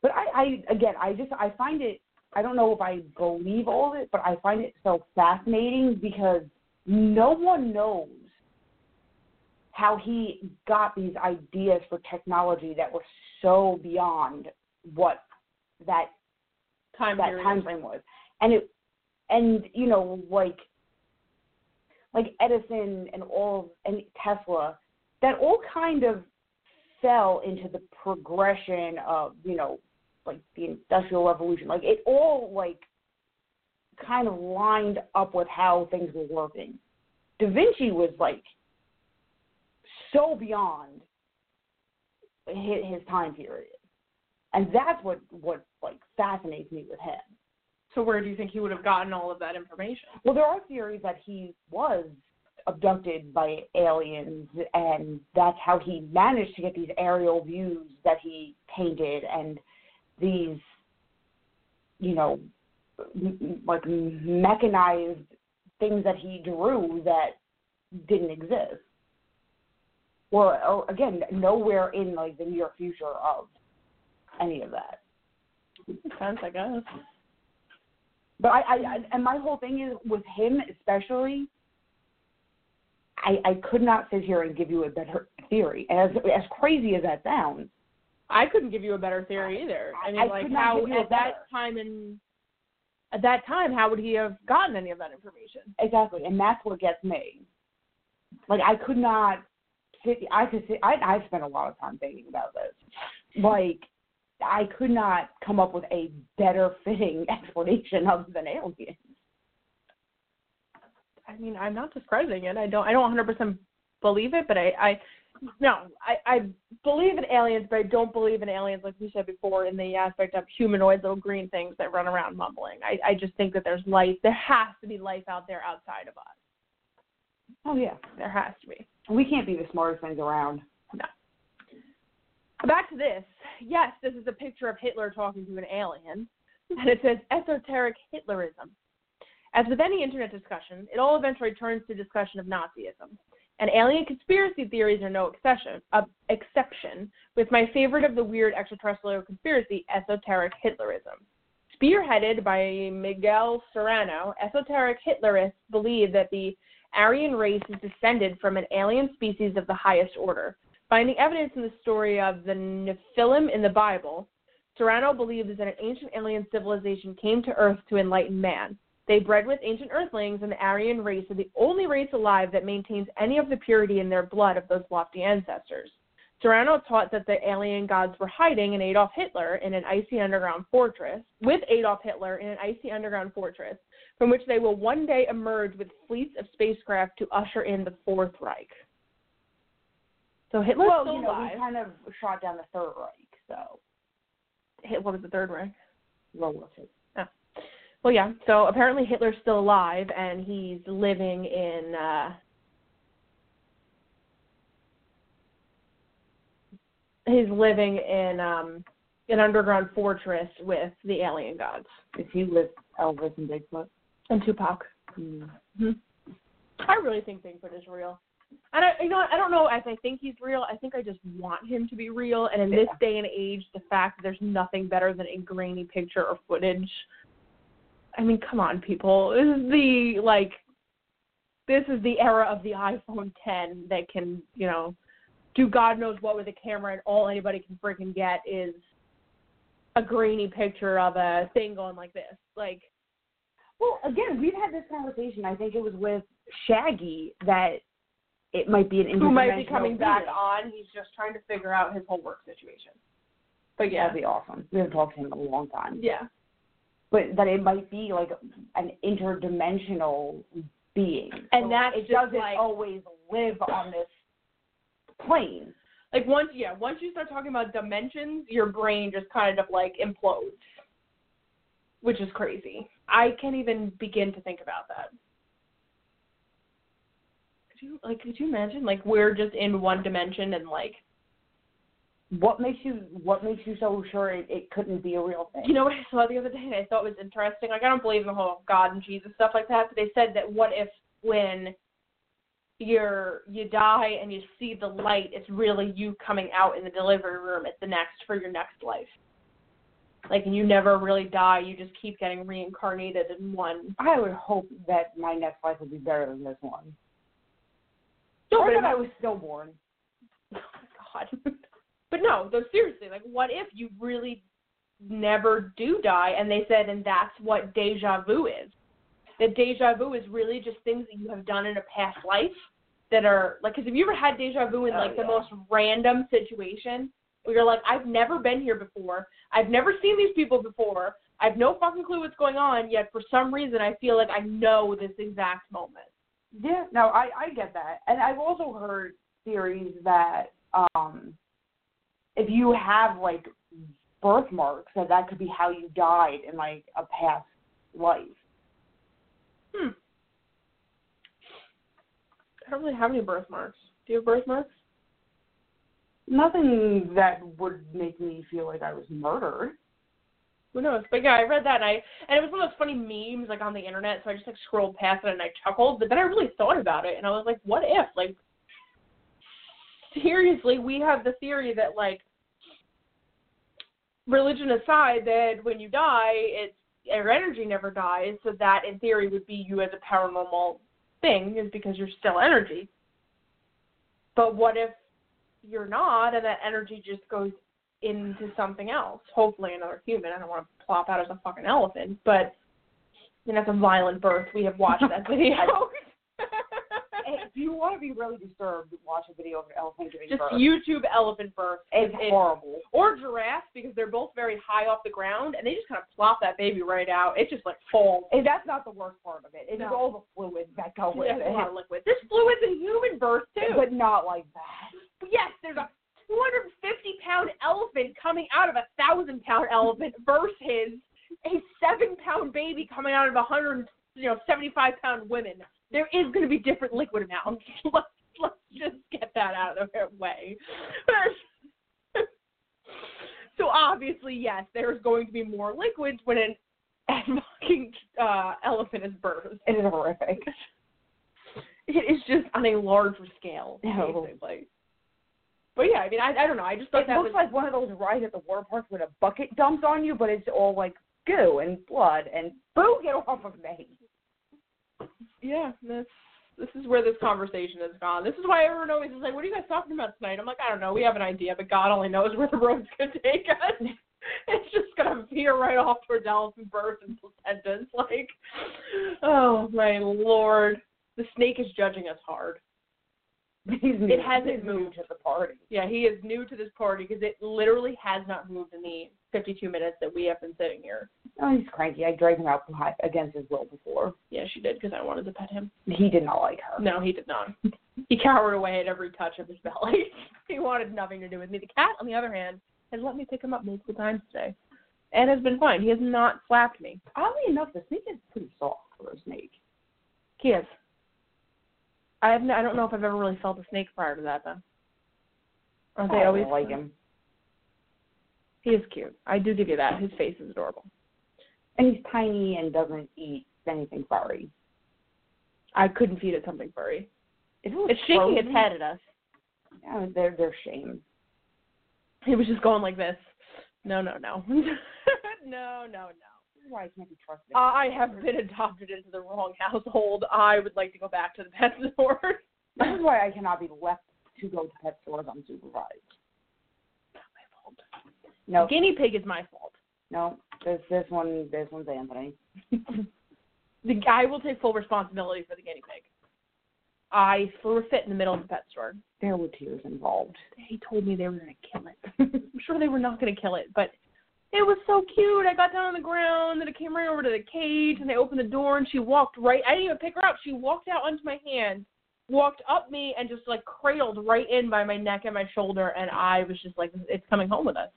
But I, I again, I just I find it. I don't know if I believe all of it, but I find it so fascinating because no one knows how he got these ideas for technology that were so beyond what that Time that period. time frame was. And it and you know, like like Edison and all and Tesla, that all kind of fell into the progression of, you know, like the industrial revolution. Like it all like kind of lined up with how things were working. Da Vinci was like so beyond his, time period, and that's what what like fascinates me with him. So where do you think he would have gotten all of that information? Well, there are theories that he was abducted by aliens, and that's how he managed to get these aerial views that he painted and these, you know, m- like mechanized things that he drew that didn't exist. Or, or again, nowhere in like the near future of any of that. Makes sense, I guess. But I, I, and my whole thing is with him especially. I, I could not sit here and give you a better theory. As as crazy as that sounds, I couldn't give you a better theory either. I mean, I like how give you a at that time in at that time, how would he have gotten any of that information? exactly, and that's what gets me. Like I could not sit. I could sit. I I spent a lot of time thinking about this. Like I could not come up with a better fitting explanation of than aliens. I mean, I'm not discrediting it. I don't. I don't 100% believe it, but I, I, no, I, I believe in aliens, but I don't believe in aliens, like we said before, in the aspect of humanoid little green things that run around mumbling. I, I just think that there's life. There has to be life out there outside of us. Oh yeah, There has to be. we can't be the smartest things around. Back to this. Yes, this is a picture of Hitler talking to an alien, and it says esoteric Hitlerism. As with any internet discussion, it all eventually turns to discussion of Nazism. And alien conspiracy theories are no exception, uh, exception, with my favorite of the weird extraterrestrial conspiracy, esoteric Hitlerism. Spearheaded by Miguel Serrano, esoteric Hitlerists believe that the Aryan race is descended from an alien species of the highest order. Finding evidence in the story of the Nephilim in the Bible, Serrano believes that an ancient alien civilization came to Earth to enlighten man. They bred with ancient Earthlings, and the Aryan race are the only race alive that maintains any of the purity in their blood of those lofty ancestors. Serrano taught that the alien gods were hiding in Adolf Hitler in an icy underground fortress, with Adolf Hitler in an icy underground fortress, from which they will one day emerge with fleets of spacecraft to usher in the Fourth Reich. So Hitler's well, still you know, alive. we kind of shot down the Third Reich, so Hit, what was the Third Reich? roll with it. Well, yeah. So apparently Hitler's still alive, and he's living in. uh He's living in um an underground fortress with the alien gods Is he with Elvis and Bigfoot? and Tupac. Mm. I really think Bigfoot is real. And I, you know, I don't know if I think he's real. I think I just want him to be real. And in this day and age, the fact that there's nothing better than a grainy picture or footage. I mean, come on, people. This is the like, this is the era of the iPhone 10 that can, you know, do God knows what with a camera, and all anybody can freaking get is a grainy picture of a thing going like this. Like, Well, again, we've had this conversation. I think it was with Shaggy that it might be an who might be coming back on. He's just trying to figure out his whole work situation. But yeah, That'd be awesome. We haven't talked to him in a long time. yeah, But that it might be like an interdimensional being. And So that's it just doesn't like- always live on this plane. like once yeah, once you start talking about dimensions, your brain just kind of like implodes, which is crazy. I can't even begin to think about that. You like? Could you imagine like we're just in one dimension and like What makes you what makes you so sure it, it couldn't be a real thing? You know what I saw the other day and I thought it was interesting? Like I don't believe in the whole God and Jesus stuff like that, but they said that what if when you're you die and you see the light, it's really you coming out in the delivery room at the next for your next life. Like and you never really die, you just keep getting reincarnated in one. I would hope that my next life would be better than this one. Or that I was stillborn. oh my god. but no, though seriously, like what if you really never do die and they said and that's what deja vu is. That deja vu is really just things that you have done in a past life that are like cuz have you ever had deja vu in Oh, like the most random situation where you're like I've never been here before. I've never seen these people before. I have no fucking clue what's going on, yet for some reason I feel like I know this exact moment. Yeah, no, I I get that, and I've also heard theories that um, if you have like birthmarks, that that could be how you died in like a past life. Hmm. I don't really have any birthmarks. Do you have birthmarks? Nothing that would make me feel like I was murdered. Who knows? But yeah, I read that and I and it was one of those funny memes like on the internet, so I just like scrolled past it and I chuckled. But then I really thought about it and I was like, what if? Like seriously, we have the theory that like religion aside, that when you die, it's your energy never dies, so that in theory would be you as a paranormal thing, is because you're still energy. But what if you're not, and that energy just goes into something else? Hopefully, another human. I don't want to plop out as a fucking elephant, but know, that's a violent birth. We have watched that video. if you want to be really disturbed, watch a video of an elephant giving Just birth. Just YouTube elephant birth. it's It- horrible. or giraffe because they're both very high off the ground and they just kind of plop that baby right out. It just like falls. And that's not the worst part of it. It's No. all the fluids that go with There's a lot it. of liquid. There's fluids in human birth too. But not like that. yes, there's a 250 pound elephant coming out of a thousand pound elephant versus a seven pound baby coming out of a hundred, you know, 75 pound women. There is going to be different liquid amounts. Let's let's just get that out of the way. so obviously, yes, there's going to be more liquids when an fucking uh, elephant is birthed. It is horrific. It is just on a larger scale, No. basically. But yeah, I mean, I I don't know. I just thought It that looks was like one of those rides at the water park when a bucket dumps on you, but it's all like goo and blood and boo, get off of me. yeah. This this is where this conversation has gone. This is why everyone always is like, "What are you guys talking about tonight?" I'm like, I don't know. We have an idea, but God only knows where the road's gonna take us. it's just gonna veer right off towards elephant birth and placentas. Like, oh my lord, the snake is judging us hard. He's new. hasn't He's new moved. to the party. Yeah, he is new to this party because it literally has not moved in the 52 minutes that we have been sitting here. Oh, he's cranky. I dragged him out behind, against his will before. Yeah, she did because I wanted to pet him. He did not like her. No, he did not. He cowered away at every touch of his belly. he wanted nothing to do with me. The cat, on the other hand, has let me pick him up multiple times today, and has been fine. He has not slapped me. Oddly enough, the snake is pretty soft for a snake. He is. I have. No, I don't know if I've ever really felt a snake prior to that though. Aren't they I always like him. He is cute. I do give you that. His face is adorable. And he's tiny and doesn't eat anything furry. I couldn't feed it something furry. It It's shaking its head at us. Yeah, they're they're shame. He was just going like this. No, no, no. no, no, no. Why I can't be trusted. Uh, I have been adopted into the wrong household. I would like to go back to the pet store. this is why I cannot be left to go to pet stores unsupervised. Not my fault. No, Guinea pig is my fault. no. This this one this one's Anthony. The I will take full responsibility for the guinea pig. I threw a fit in the middle of the pet store. There were tears involved. They told me they were going to kill it. I'm sure they were not going to kill it, but it was so cute. I got down on the ground, and it came right over to the cage, and they opened the door, and she walked right. I didn't even pick her up. She walked out onto my hand, walked up me, and just like cradled right in by my neck and my shoulder, and I was just like, "It's coming home with us."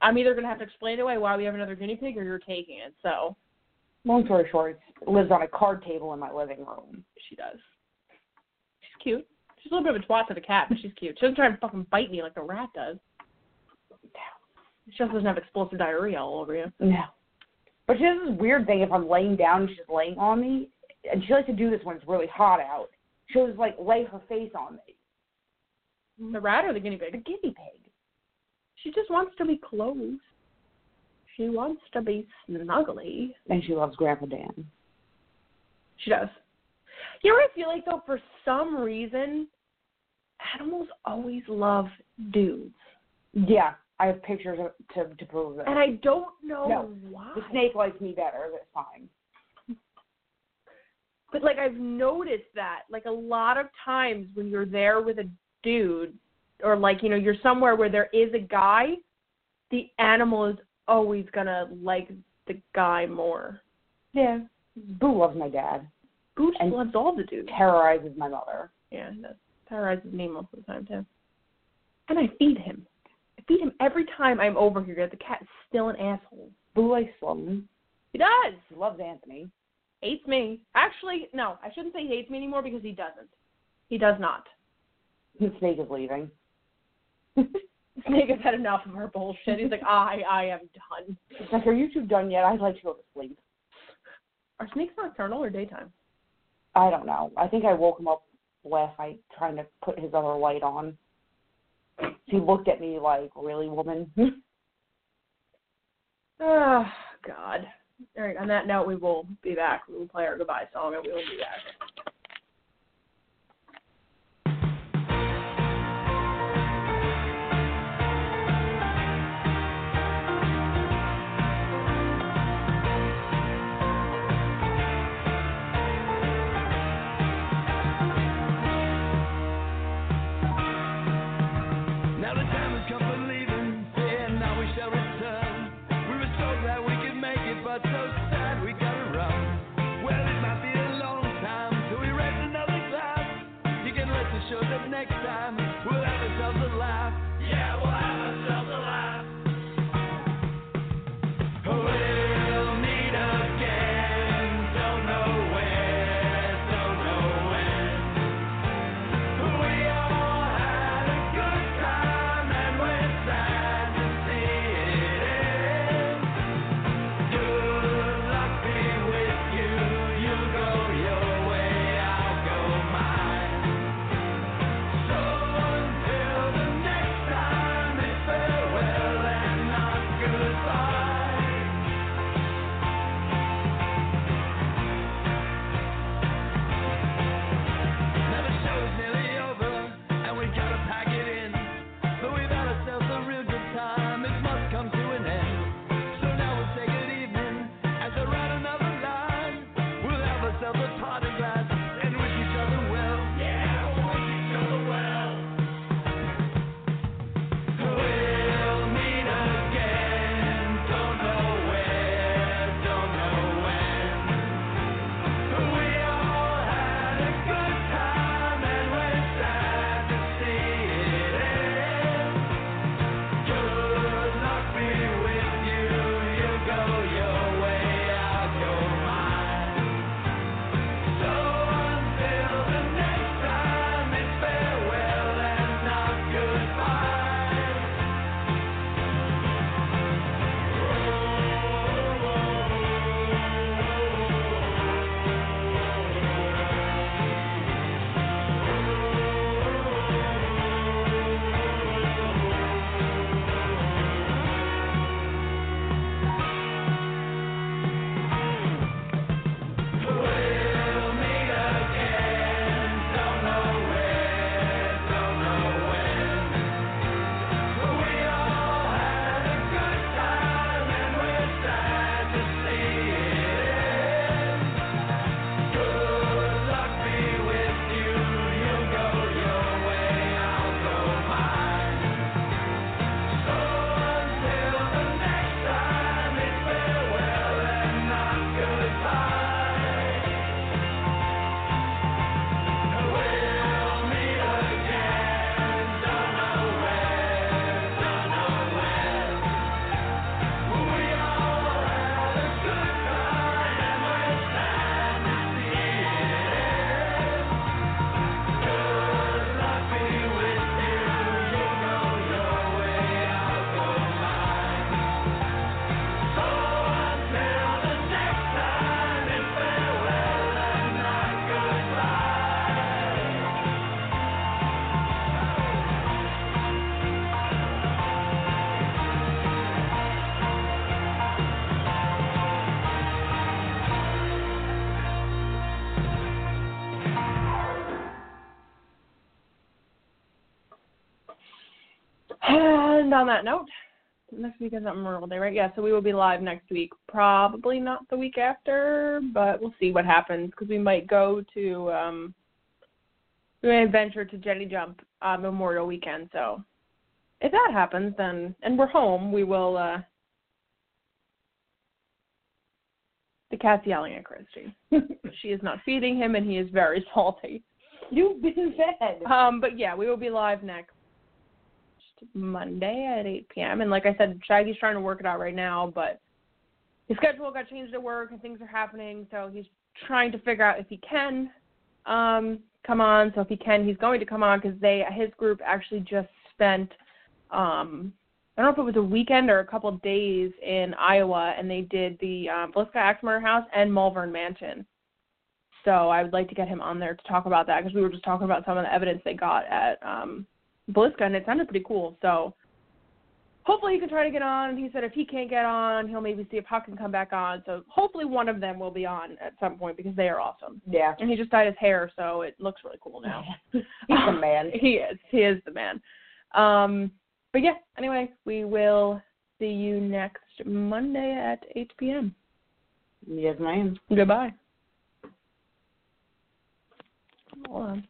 I'm either going to have to explain away why we have another guinea pig, or you're taking it. So Long story short, it lives on a card table in my living room. she does. She's cute. She's a little bit of a twat to the cat, but she's cute. She doesn't try and fucking bite me like the rat does. She just doesn't have explosive diarrhea all over you. No. But she has this weird thing if I'm laying down and she's laying on me, and she likes to do this when it's really hot out. She'll just like lay her face on me. The rat or the guinea pig? The guinea pig. She just wants to be close. She wants to be snuggly. And she loves Grandpa Dan. She does. You know what I feel like though? For some reason, animals always love dudes, Yeah, I have pictures of, to to prove it. and I don't know No. why. the snake likes me better this time. But like I've noticed that like a lot of times when you're there with a dude or like you know you're somewhere where there is a guy, the animal is always gonna like the guy more. Yeah. Boo loves my dad. Boo just And- loves all the dudes. Terrorizes my mother. Yeah, that terrorizes me most of the time too. And I feed him. I feed him every time I'm over here. The cat is still an asshole. Boo likes Sloan. He does. He loves Anthony. Hates me. Actually, no, I shouldn't say he hates me anymore because he doesn't. He does not. The snake is leaving. Snake has had enough of our bullshit. He's like, I, I am done. It's like, are you two done yet? I'd like to go to sleep. Are snakes nocturnal or daytime? I don't know. I think I woke him up last night trying to put his other light on. He looked at me like, really, woman? Oh, God. All right, on that note, we will be back. We will play our goodbye song and we will be back. On that note, next week is not Memorial Day, right? Yeah, so we will be live next week. Probably not the week after, but we'll see what happens because we might go to um we may venture to Jenny Jump uh, Memorial Weekend. So if that happens, then and we're home, we will uh The cat's yelling at Christi. she is not feeding him, and he is very salty. You've been fed. Um, but yeah, we will be live next Monday at 8 p.m. And like I said, Shaggy's trying to work it out right now, but his schedule got changed at work and things are happening, so he's trying to figure out if he can um, come on. So if he can, he's going to come on because they his group actually just spent um, I don't know if it was a weekend or a couple of days in Iowa, and they did the um, Villisca Axe Murder House and Malvern Mansion. So I would like to get him on there to talk about that because we were just talking about some of the evidence they got at um, And it sounded pretty cool. So hopefully he can try to get on. He said if he can't get on, he'll maybe see if Huck can come back on. So hopefully one of them will be on at some point because they are awesome. Yeah. And he just dyed his hair, so it looks really cool now. He's a man. he is. He is the man. Um, but yeah. Anyway, we will see you next Monday at 8 p.m. Yes, ma'am. Goodbye. Hold on.